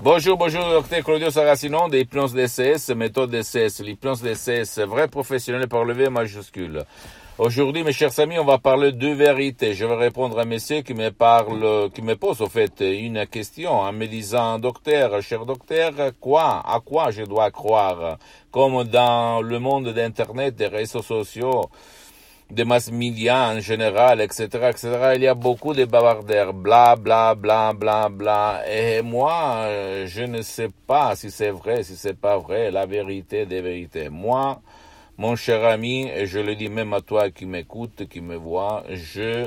Bonjour, bonjour, docteur Claudio Saracino des Hypnose DCS, méthode DCS, l'hypnose DCS, vrai professionnel par le V majuscule. Aujourd'hui, mes chers amis, on va parler de vérité. Je vais répondre à un monsieur qui me parle, qui me pose, au fait, une question en me disant, docteur, cher docteur, quoi, à quoi je dois croire? Comme dans le monde d'Internet, des réseaux sociaux, des mass médias en général, etc., etc. Il y a beaucoup de bavardaires, bla, bla, bla, bla, bla. Et moi, je ne sais pas si c'est vrai, si c'est pas vrai, la vérité des vérités. Moi, mon cher ami, et je le dis même à toi qui m'écoute, qui me vois, je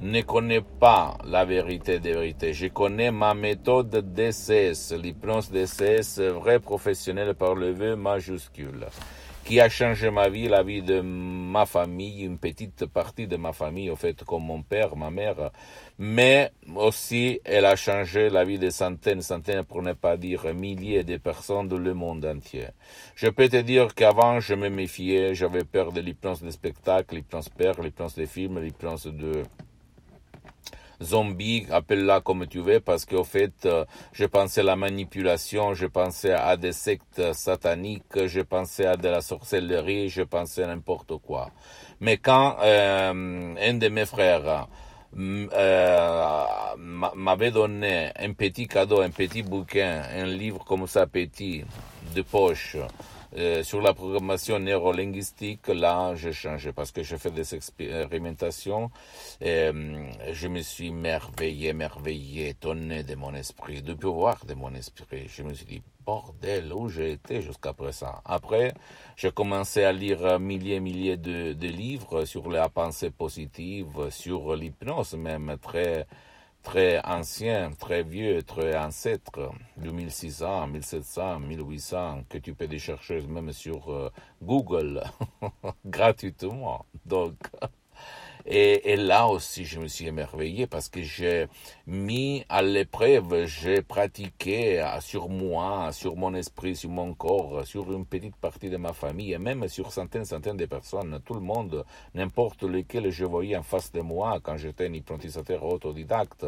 ne connais pas la vérité des vérités. Je connais ma méthode DCS, l'hypnose DCS, vrai professionnel par le V majuscule qui a changé ma vie, la vie de ma famille, une petite partie de ma famille, au fait, comme mon père, ma mère, mais aussi elle a changé la vie de centaines, centaines, pour ne pas dire milliers de personnes dans le monde entier. Je peux te dire qu'avant, je me méfiais, j'avais peur de l'hypnose des spectacles, l'hypnose père, l'hypnose des films, l'hypnose de zombie, appelle-la comme tu veux, parce qu'au fait, euh, je pensais à la manipulation, je pensais à des sectes sataniques, je pensais à de la sorcellerie, je pensais à n'importe quoi. Mais quand euh, un de mes frères euh, m'avait donné un petit cadeau, un petit bouquin, un livre comme ça petit, de poche, euh, sur la programmation neurolinguistique, là, j'ai changé parce que j'ai fait des expérimentations et euh, je me suis merveillé, merveillé, étonné de mon esprit, du pouvoir de mon esprit. Je me suis dit, bordel, où j'ai été jusqu'à présent? Après, j'ai commencé à lire milliers et milliers de livres sur la pensée positive, sur l'hypnose même, très très ancien, très vieux, très ancêtre, de 1600, 1700, 1800, que tu peux les chercher même sur euh, Google gratuitement. Donc, et, et, là aussi, je me suis émerveillé parce que j'ai mis à l'épreuve, j'ai pratiqué sur moi, sur mon esprit, sur mon corps, sur une petite partie de ma famille et même sur centaines, centaines de personnes, tout le monde, n'importe lequel je voyais en face de moi quand j'étais un hypnotisateur autodidacte.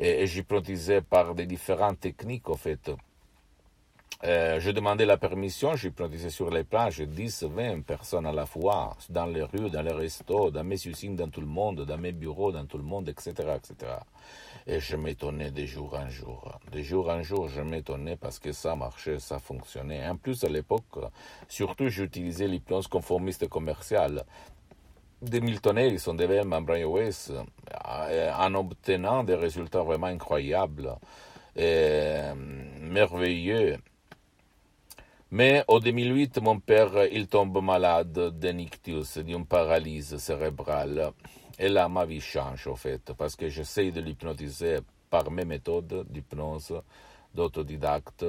Et, et j'hypnotisais par des différentes techniques, en fait. Euh, je demandais la permission, j'hypnotisais sur les plages 10, 20 personnes à la fois, dans les rues, dans les restos, dans mes usines, dans tout le monde, dans mes bureaux, dans tout le monde, etc., etc. Et je m'étonnais de jour en jour. De jour en jour, je m'étonnais parce que ça marchait, ça fonctionnait. En plus, à l'époque, surtout, j'utilisais l'hypnose conformiste commerciale des Milton Harrison, des Velman Brian Weiss, en obtenant des résultats vraiment incroyables, et merveilleux. Mais en 2008, mon père, il tombe malade d'un ictus, d'une paralysie cérébrale. Et là, ma vie change, en fait, parce que j'essaie de l'hypnotiser par mes méthodes d'hypnose, d'autodidacte.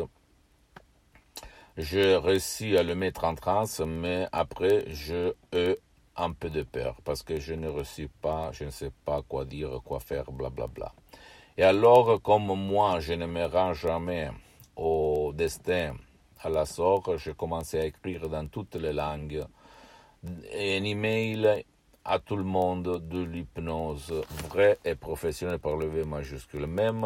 Je réussis à le mettre en transe, mais après, je ai un peu de peur, parce que je ne reçus pas, je ne sais pas quoi dire, quoi faire, blablabla. Bla, bla. Et alors, comme moi, je ne me rends jamais au destin, à la sorte, j'ai commencé à écrire dans toutes les langues un email à tout le monde de l'hypnose vraie et professionnelle par le V majuscule, même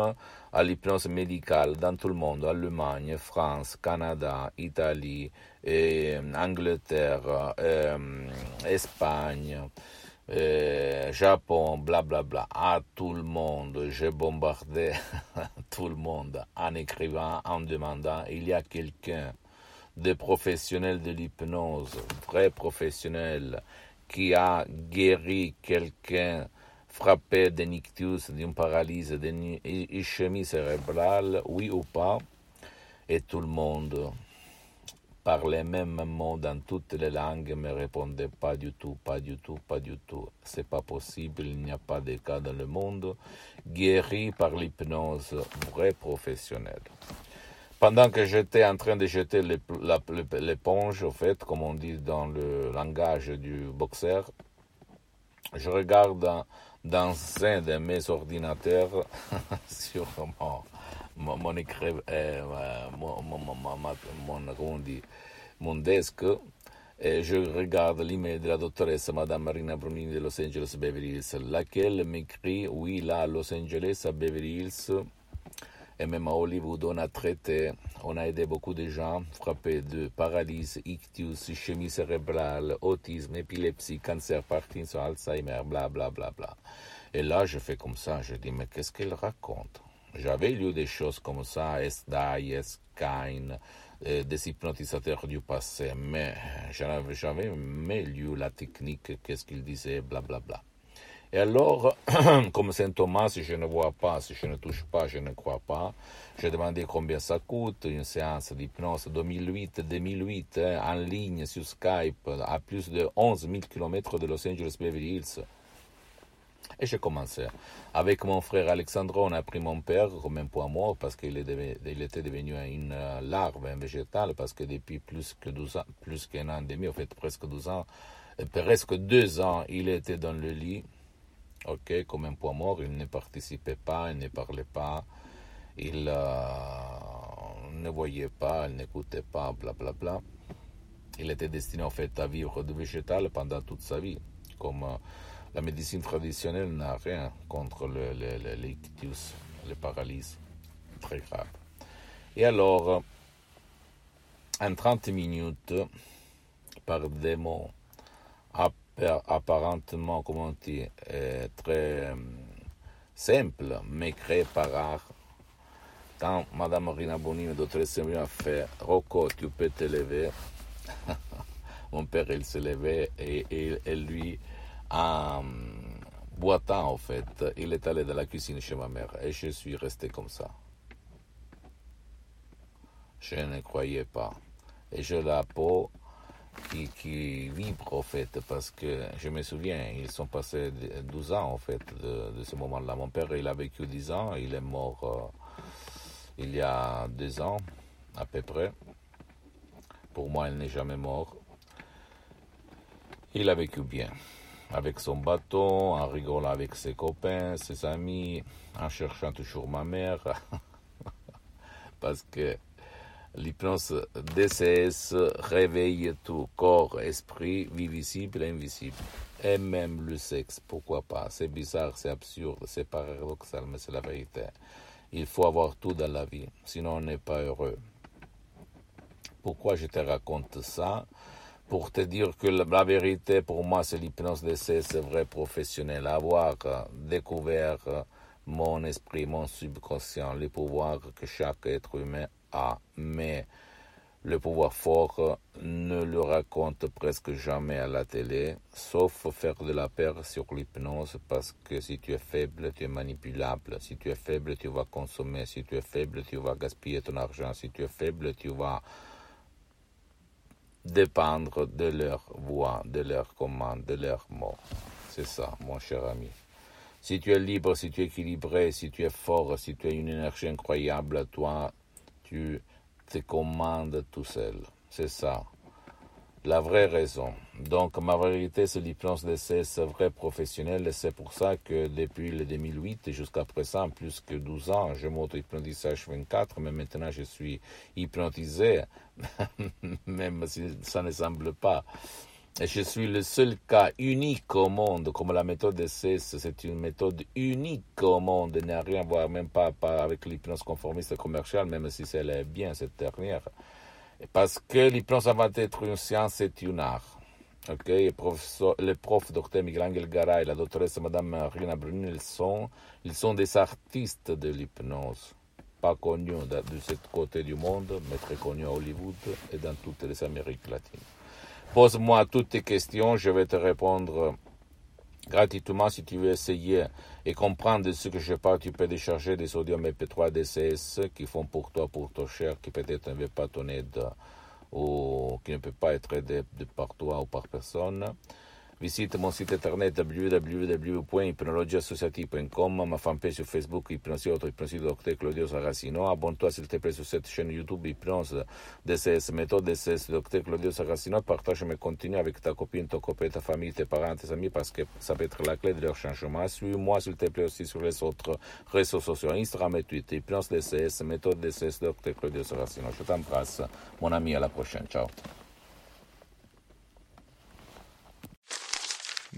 à l'hypnose médicale dans tout le monde, Allemagne, France, Canada, Italie, et Angleterre, euh, Espagne, euh, Japon, blablabla, bla, bla, à tout le monde. J'ai bombardé tout le monde en écrivant, en demandant, il y a quelqu'un de professionnel de l'hypnose, vrai professionnel, qui a guéri quelqu'un frappé d'un ictus, d'une paralysie, d'une ischémie cérébrale, oui ou pas, et tout le monde par les mêmes mots dans toutes les langues me répondaient pas du tout, pas du tout, pas du tout. C'est pas possible, il n'y a pas de cas dans le monde guéri par l'hypnose vrai professionnel. Pendant que j'étais en train de jeter l'éponge, au fait, comme on dit dans le langage du boxeur, je regarde dans un de mes ordinateurs sur mon, euh, mon, mon, mon desk, et je regarde l'email de la doctoresse Madame Marina Brunini de Los Angeles Beverly Hills, laquelle m'écrit, oui, là, à Los Angeles, à Beverly Hills, et même à Hollywood, on a traité, on a aidé beaucoup de gens frappés de paralysie, ictus, ischémie cérébrale, autisme, épilepsie, cancer, Parkinson, Alzheimer, bla bla bla bla. Et là, je fais comme ça, je dis, mais qu'est-ce qu'elle raconte? J'avais lu des choses comme ça, S-DAI, S-KINE, euh, des hypnotisateurs du passé, mais je n'avais jamais lu la technique, qu'est-ce qu'ils disaient, bla bla bla. Et alors, comme Saint Thomas, si je ne vois pas, si je ne touche pas, je ne crois pas. J'ai demandé combien ça coûte, une séance d'hypnose 2008-2008, hein, en ligne sur Skype, à plus de 11 000 km de Los Angeles Beverly Hills. Et j'ai commencé. Avec mon frère Alexandre, on a pris mon père comme un point mort parce qu'il était devenu une euh, larve, un végétal, parce que depuis plus que 12 ans, plus qu'un an et demi, en fait presque 12 ans, euh, presque deux ans, il était dans le lit ok, comme un point mort, il ne participait pas, il ne parlait pas, il euh, ne voyait pas, il n'écoutait pas, blablabla. Bla, bla. Il était destiné en fait à vivre de végétal pendant toute sa vie. Comme la médecine traditionnelle n'a rien contre le, le, l'ictus, le paralysie, très grave. Et alors, en 30 minutes, par des mots, apparemment, comment dire, très euh, simple, mais créé par art. Quand Madame Rina Bonino, doctoresse a fait Rocco, tu peux te lever. Mon père, il se levait et, lui, en boitant, en fait, il est allé dans la cuisine chez ma mère et je suis resté comme ça. Je ne croyais pas. Et je la peau qui, vibre, en fait, parce que je me souviens, ils sont passés 12 ans, en fait, de, ce moment-là. Mon père, il a vécu 10 ans, il est mort euh, il y a deux ans, à peu près. Pour moi, il n'est jamais mort. Il a vécu bien, avec son bateau, en rigolant avec ses copains, ses amis, en cherchant toujours ma mère, parce que L'hypnose DCS réveille tout corps, esprit, visible et invisible. Et même le sexe, pourquoi pas? C'est bizarre, c'est absurde, c'est paradoxal, mais c'est la vérité. Il faut avoir tout dans la vie, sinon on n'est pas heureux. Pourquoi je te raconte ça? Pour te dire que la, vérité pour moi c'est l'hypnose DCS vrai professionnel. Avoir découvert mon esprit, mon subconscient, les pouvoirs que chaque être humain mais le pouvoir fort ne le raconte presque jamais à la télé, sauf faire de la peur sur l'hypnose, parce que si tu es faible, tu es manipulable. Si tu es faible, tu vas consommer. Si tu es faible, tu vas gaspiller ton argent. Si tu es faible, tu vas dépendre de leur voix, de leur commande, de leurs mots. C'est ça, mon cher ami. Si tu es libre, si tu es équilibré, si tu es fort, si tu as une énergie incroyable, toi, tu te commandes tout seul. C'est ça. La vraie raison. Donc, ma vérité, c'est l'hypnose d'essai, c'est vrai professionnel, et c'est pour ça que depuis le 2008 jusqu'à présent, plus que 12 ans, je m'auto-hypnotise H24, mais maintenant je suis hypnotisé, même si ça ne semble pas. Et je suis le seul cas unique au monde, comme la méthode de CES, c'est une méthode unique au monde, n'a rien à voir même pas, avec l'hypnose conformiste commerciale, même si c'est est bien cette dernière. Parce que l'hypnose avant d'être une science, c'est un art. Ok, le prof Dr Miguel Angel Garay la doctoresse Madame Rina Bruni, ils sont, ils sont des artistes de l'hypnose. Pas connus de, de ce côté du monde, mais très connus à Hollywood et dans toutes les Amériques latines. Pose-moi toutes tes questions, je vais te répondre gratuitement si tu veux essayer et comprendre ce que je parle. Tu peux décharger des sodium MP3 DCS qui font pour toi, pour ton cher, qui peut-être ne veut pas ton aide ou qui ne peut pas être aidé de par toi ou par personne. Visite mon site internet www.hypnologieassociative.com, ma fanpage sur Facebook Hypnosie Autre Hypnosie Dr Claudio Saracino. Abonne-toi s'il te plaît sur cette chaîne YouTube Hypnose DCS, méthode DCS Dr Claudio Saracino. Partage mes contenus avec ta copine, ton copain, ta famille, tes parents, tes amis parce que ça peut être la clé de leur changement. Suis-moi s'il te plaît aussi sur les autres réseaux sociaux, Instagram et Twitter. Hypnose DCS, méthode DCS Dr Claudio Saracino. Je t'embrasse, mon ami, à la prochaine. Ciao.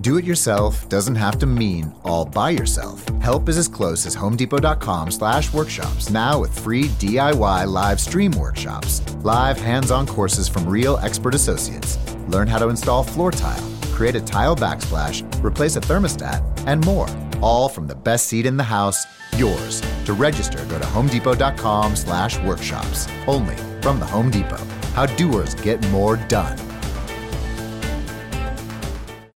Do it yourself doesn't have to mean all by yourself. Help is as close as homedepot.com slash workshops, now with free DIY live stream workshops, live hands-on courses from real expert associates. Learn how to install floor tile, create a tile backsplash, replace a thermostat, and more. All from the best seat in the house, yours. To register, go to homedepot.com slash workshops. Only from the Home Depot. How doers get more done.